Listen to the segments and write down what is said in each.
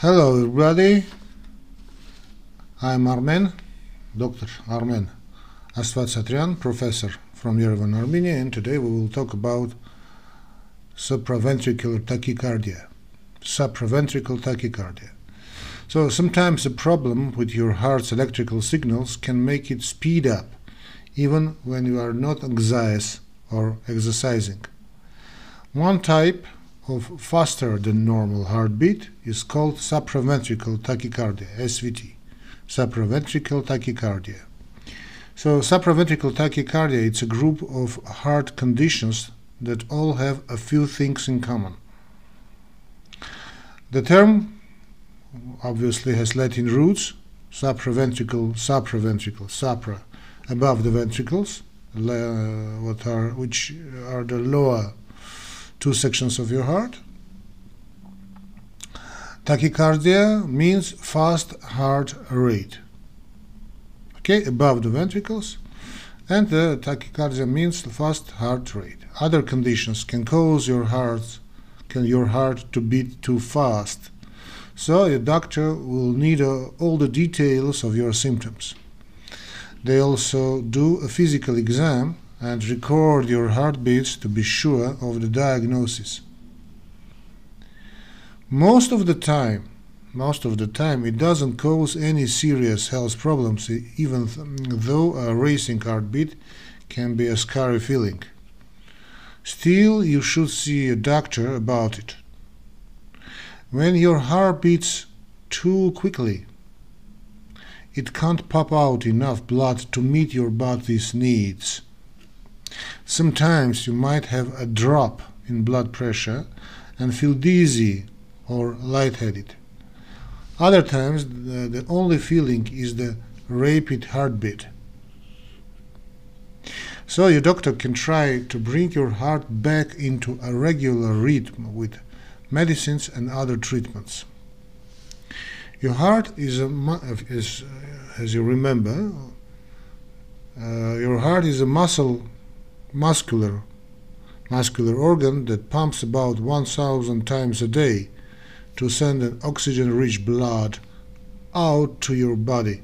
Hello everybody, I'm Armen, Dr. Armen Astvatsatryan, professor from Yerevan, Armenia, and today we will talk about supraventricular tachycardia. Supraventricular tachycardia. So sometimes a problem with your heart's electrical signals can make it speed up, even when you are not anxious or exercising. One type of faster than normal heartbeat is called supraventricular tachycardia, SVT, supraventricular tachycardia. So supraventricular tachycardia it's a group of heart conditions that all have a few things in common. The term obviously has Latin roots, supraventricle, supraventricle, supra, above the ventricles, what are which are the lower two sections of your heart. Tachycardia means fast heart rate. Okay, above the ventricles. And the tachycardia means fast heart rate. Other conditions can cause your heart can your heart to beat too fast. So your doctor will need uh, all the details of your symptoms. They also do a physical exam and record your heartbeats to be sure of the diagnosis. Most of the time, most of the time it doesn't cause any serious health problems even though a racing heartbeat can be a scary feeling. Still, you should see a doctor about it. When your heart beats too quickly, it can't pump out enough blood to meet your body's needs. Sometimes you might have a drop in blood pressure and feel dizzy or lightheaded. Other times, the, the only feeling is the rapid heartbeat. So, your doctor can try to bring your heart back into a regular rhythm with medicines and other treatments. Your heart is, a, is as you remember, uh, your heart is a muscle muscular muscular organ that pumps about 1000 times a day to send an oxygen rich blood out to your body.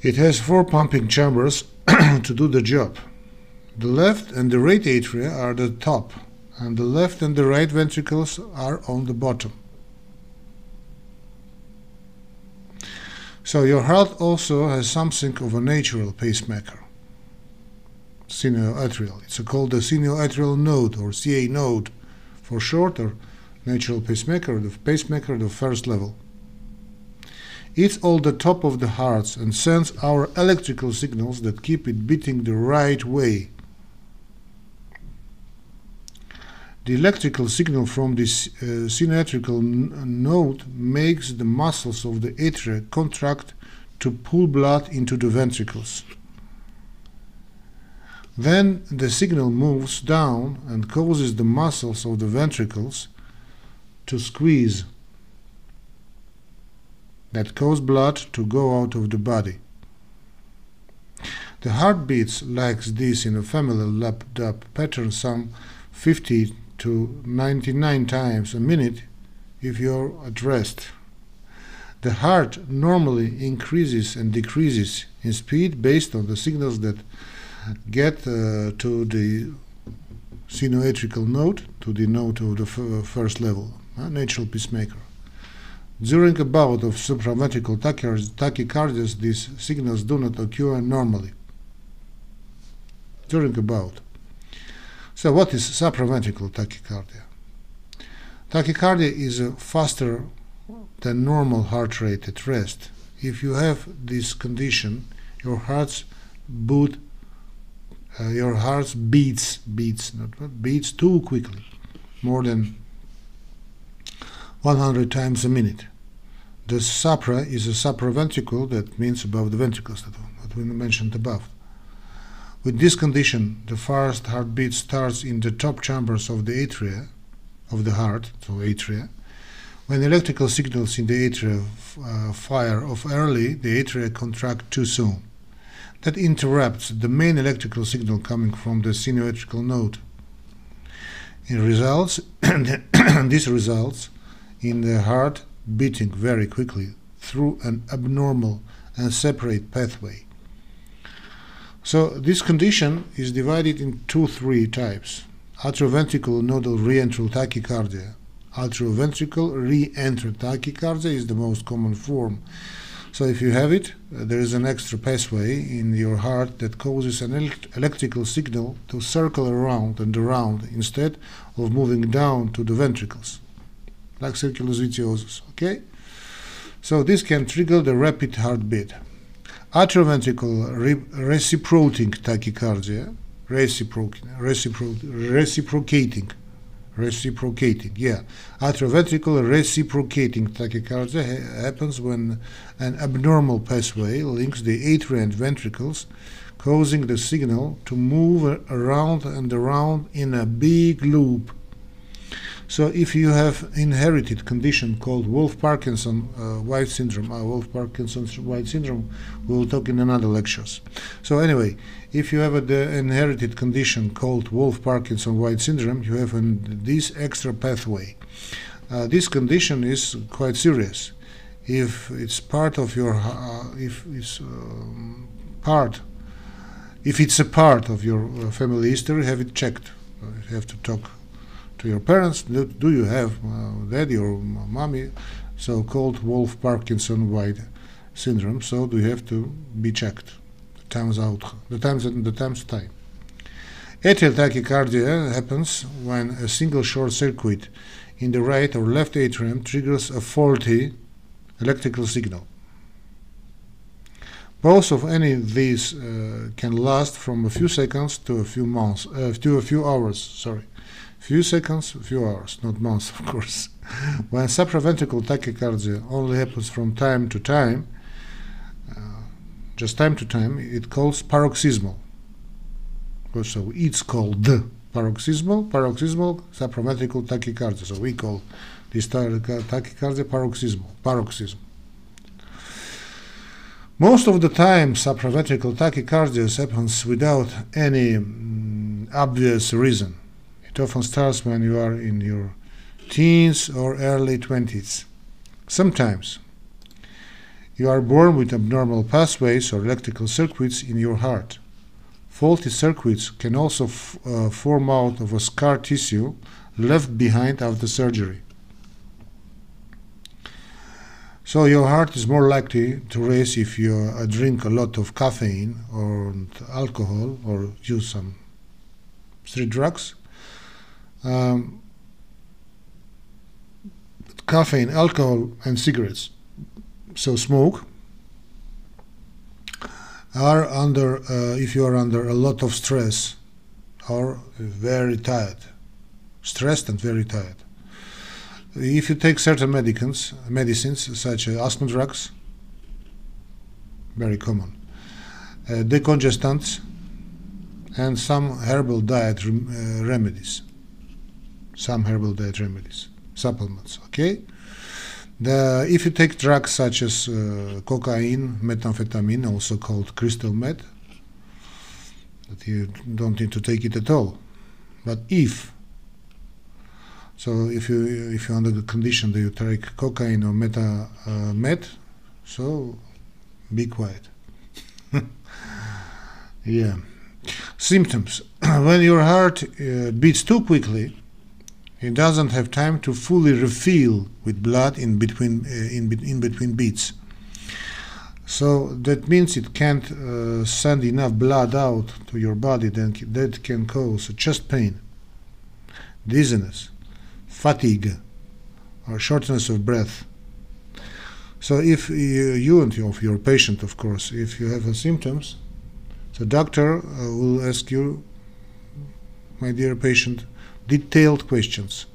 It has four pumping chambers to do the job. The left and the right atria are the top, and the left and the right ventricles are on the bottom. So your heart also has something of a natural pacemaker, sinoatrial. It's called the sinoatrial node or SA node for short, or natural pacemaker, the pacemaker, the first level. It's all the top of the heart and sends our electrical signals that keep it beating the right way The electrical signal from this uh, sinoatrial node makes the muscles of the atria contract to pull blood into the ventricles. Then the signal moves down and causes the muscles of the ventricles to squeeze that cause blood to go out of the body. The heart beats like this in a familiar lap-dap pattern some 50 to 99 times a minute if you're at rest. The heart normally increases and decreases in speed based on the signals that get uh, to the sinoatrial node, to the node of the first level, uh, natural pacemaker. During a bout of supraventricular tachycardias, these signals do not occur normally. During a bout. So what is supraventricular tachycardia? Tachycardia is a faster than normal heart rate at rest. If you have this condition, your heart's beat, uh, your heart beats, beats, not beats too quickly, more than 100 times a minute. The supra is a supraventricle, that means above the ventricles, that we mentioned above. With this condition, the first heartbeat starts in the top chambers of the atria, of the heart, so atria. When electrical signals in the atria uh, fire off early, the atria contract too soon. That interrupts the main electrical signal coming from the sinoatrial node. in results this results in the heart beating very quickly through an abnormal and separate pathway. So this condition is divided in two three types. Atrioventricular nodal reentrant tachycardia. Atrioventricular re-entry tachycardia is the most common form. So if you have it, uh, there is an extra pathway in your heart that causes an elect- electrical signal to circle around and around instead of moving down to the ventricles, like circulus vitiosus. Okay? So this can trigger the rapid heartbeat. Atrioventricular re- reciprocating tachycardia, reciprocating, recipro- reciprocating, reciprocating, yeah. Atrioventricular reciprocating tachycardia ha- happens when an abnormal pathway links the atria and ventricles, causing the signal to move around and around in a big loop. So, if you have inherited condition called Wolff-Parkinson uh, White syndrome, uh, Wolff-Parkinson White syndrome, we will talk in another lectures. So, anyway, if you have a, the inherited condition called Wolff-Parkinson White syndrome, you have an, this extra pathway. Uh, this condition is quite serious. If it's part of your, uh, if it's um, part, if it's a part of your uh, family history, have it checked. you have to talk to your parents. Do, do you have uh, daddy or mommy so-called Wolff Parkinson White syndrome? So do you have to be checked? Times out. The times the times time. Atrial tachycardia happens when a single short circuit in the right or left atrium triggers a faulty electrical signal. Both of any of these uh, can last from a few seconds to a few months, uh, to a few hours. Sorry, few seconds, few hours, not months, of course. when supraventricular tachycardia only happens from time to time, uh, just time to time, it calls paroxysmal. So it's called the paroxysmal, paroxysmal supraventricular tachycardia. So we call this tachycardia paroxysmal, paroxysm. Most of the time, supraventricular tachycardia happens without any mm, obvious reason. It often starts when you are in your teens or early 20s. Sometimes you are born with abnormal pathways or electrical circuits in your heart. Faulty circuits can also uh, form out of a scar tissue left behind after surgery. So your heart is more likely to race if you uh, drink a lot of caffeine or alcohol or use some street drugs. Um, caffeine, alcohol, and cigarettes. So smoke are under uh, if you are under a lot of stress or very tired, stressed and very tired. If you take certain medicines, medicines such as asthma drugs, very common, uh, decongestants, and some herbal diet rem- uh, remedies, some herbal diet remedies, supplements. Okay. The, if you take drugs such as uh, cocaine, methamphetamine, also called crystal meth, that you don't need to take it at all. But if so, if you if you're under the condition that you take cocaine or meta uh, meth, so be quiet. yeah. Symptoms: When your heart uh, beats too quickly, it doesn't have time to fully refill with blood in between uh, in, be- in between beats. So that means it can't uh, send enough blood out to your body. Then that can cause chest pain, dizziness, fatigue, or shortness of breath. So if you, you and your, your patient, of course, if you have symptoms, the doctor uh, will ask you, my dear patient, detailed questions.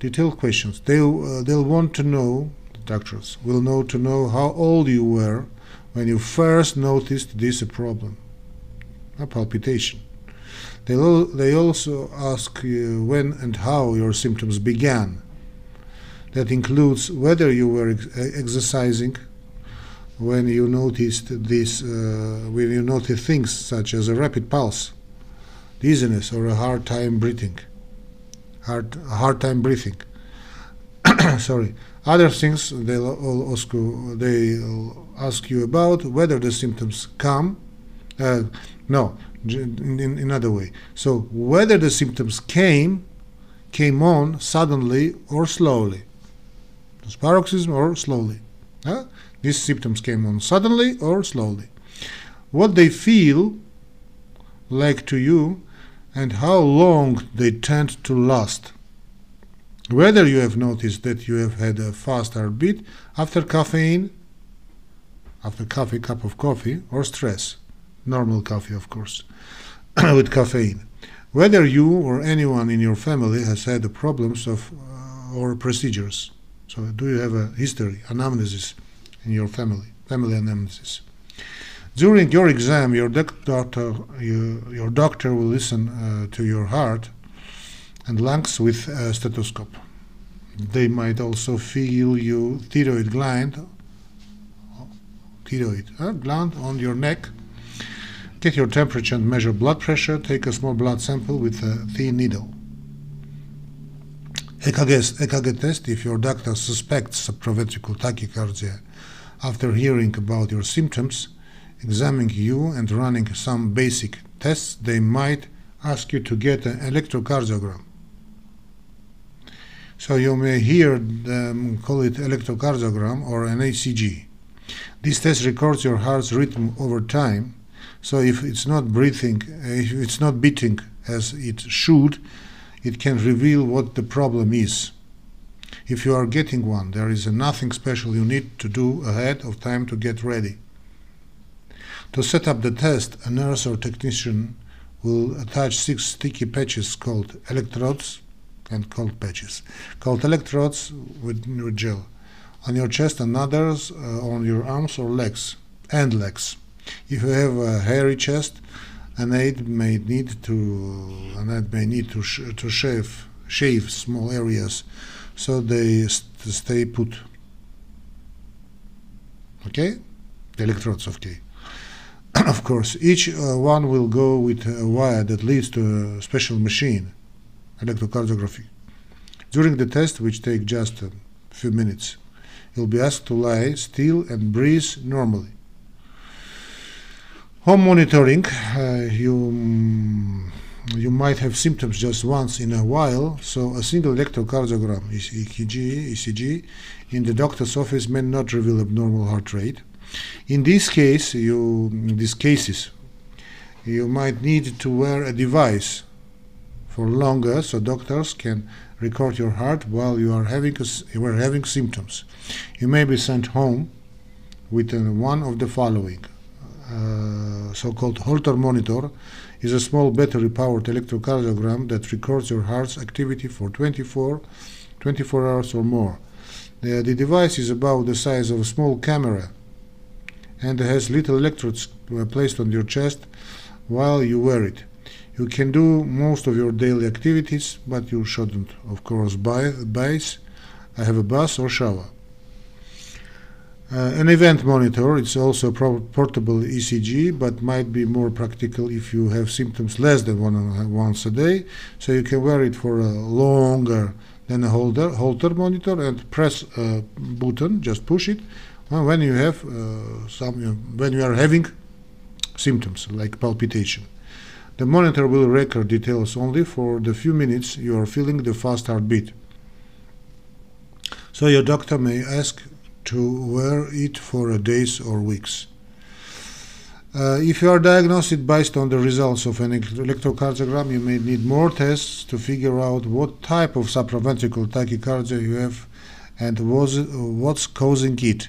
Detailed questions. They'll, uh, they'll want to know, the doctors will know to know how old you were when you first noticed this problem, a palpitation. They'll, they also ask you when and how your symptoms began. That includes whether you were ex- exercising, when you noticed this, uh, when you noticed things such as a rapid pulse, dizziness, or a hard time breathing. Hard, hard time breathing. Sorry. Other things they'll ask you, they'll ask you about whether the symptoms come. Uh, no, in, in another way. So whether the symptoms came, came on suddenly or slowly. This paroxysm or slowly. Huh? These symptoms came on suddenly or slowly. What they feel like to you and how long they tend to last. Whether you have noticed that you have had a fast heartbeat after caffeine, after coffee, cup of coffee, or stress, normal coffee, of course, with caffeine. Whether you or anyone in your family has had the problems of uh, or procedures. So, do you have a history, anamnesis in your family, family anamnesis? During your exam, your doctor, you, your doctor will listen uh, to your heart and lungs with a stethoscope. They might also feel your thyroid gland, thyroid uh, gland on your neck. Get your temperature and measure blood pressure. Take a small blood sample with a thin needle. EKG, EKG test if your doctor suspects subventricular tachycardia after hearing about your symptoms examining you and running some basic tests, they might ask you to get an electrocardiogram. So you may hear them call it electrocardiogram or an ECG. This test records your heart's rhythm over time. So if it's not breathing, if it's not beating as it should, it can reveal what the problem is. If you are getting one, there is nothing special you need to do ahead of time to get ready. To set up the test, a nurse or technician will attach six sticky patches called electrodes and cold patches, called electrodes with, with gel, on your chest and others uh, on your arms or legs and legs. If you have a hairy chest, an aide may need to an aide may need to sh to shave shave small areas so they st stay put. Okay, the electrodes. Okay. of course, each uh, one will go with a wire that leads to a special machine, electrocardiography. During the test, which takes just a few minutes, you'll be asked to lie still and breathe normally. Home monitoring, uh, you, you might have symptoms just once in a while, so a single electrocardiogram, EKG, ECG, in the doctor's office may not reveal abnormal heart rate in this case, you in these cases, you might need to wear a device for longer so doctors can record your heart while you are having you are having symptoms. You may be sent home with one of the following. Uh, so-called Holter monitor is a small battery-powered electrocardiogram that records your heart's activity for 24, 24 hours or more. The, the device is about the size of a small camera and has little electrodes placed on your chest while you wear it. You can do most of your daily activities, but you shouldn't, of course, base, I have a bus or shower. Uh, an event monitor, it's also a portable ECG, but might be more practical if you have symptoms less than one once a day, so you can wear it for a longer than a Holter, monitor and press a button, just push it, when you have uh, some, when you are having symptoms like palpitation. The monitor will record details only for the few minutes you are feeling the fast heartbeat. So your doctor may ask to wear it for days or weeks. Uh, if you are diagnosed based on the results of an electrocardiogram, you may need more tests to figure out what type of supraventricular tachycardia you have and what's causing it.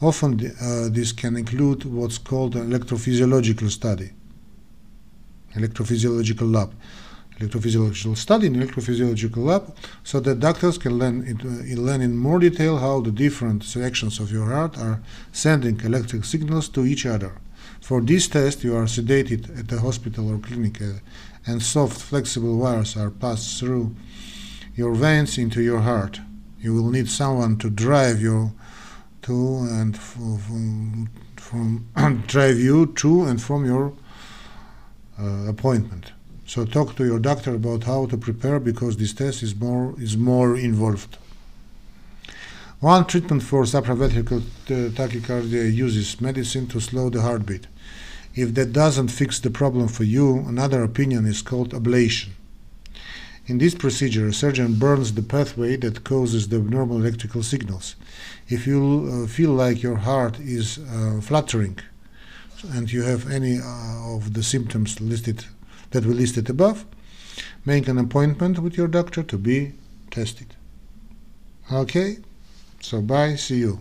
Often uh, this can include what's called an electrophysiological study, electrophysiological lab. Electrophysiological study in electrophysiological lab so that doctors can learn, it, uh, learn in more detail how the different sections of your heart are sending electric signals to each other. For this test, you are sedated at the hospital or clinic uh, and soft, flexible wires are passed through your veins into your heart. You will need someone to drive your to and from, from drive you to and from your uh, appointment. So talk to your doctor about how to prepare because this test is more is more involved. One treatment for supraventricular tachycardia uses medicine to slow the heartbeat. If that doesn't fix the problem for you, another opinion is called ablation. In this procedure, a surgeon burns the pathway that causes the abnormal electrical signals. If you uh, feel like your heart is uh, fluttering and you have any uh, of the symptoms listed that we listed above, make an appointment with your doctor to be tested. Okay? So bye, see you.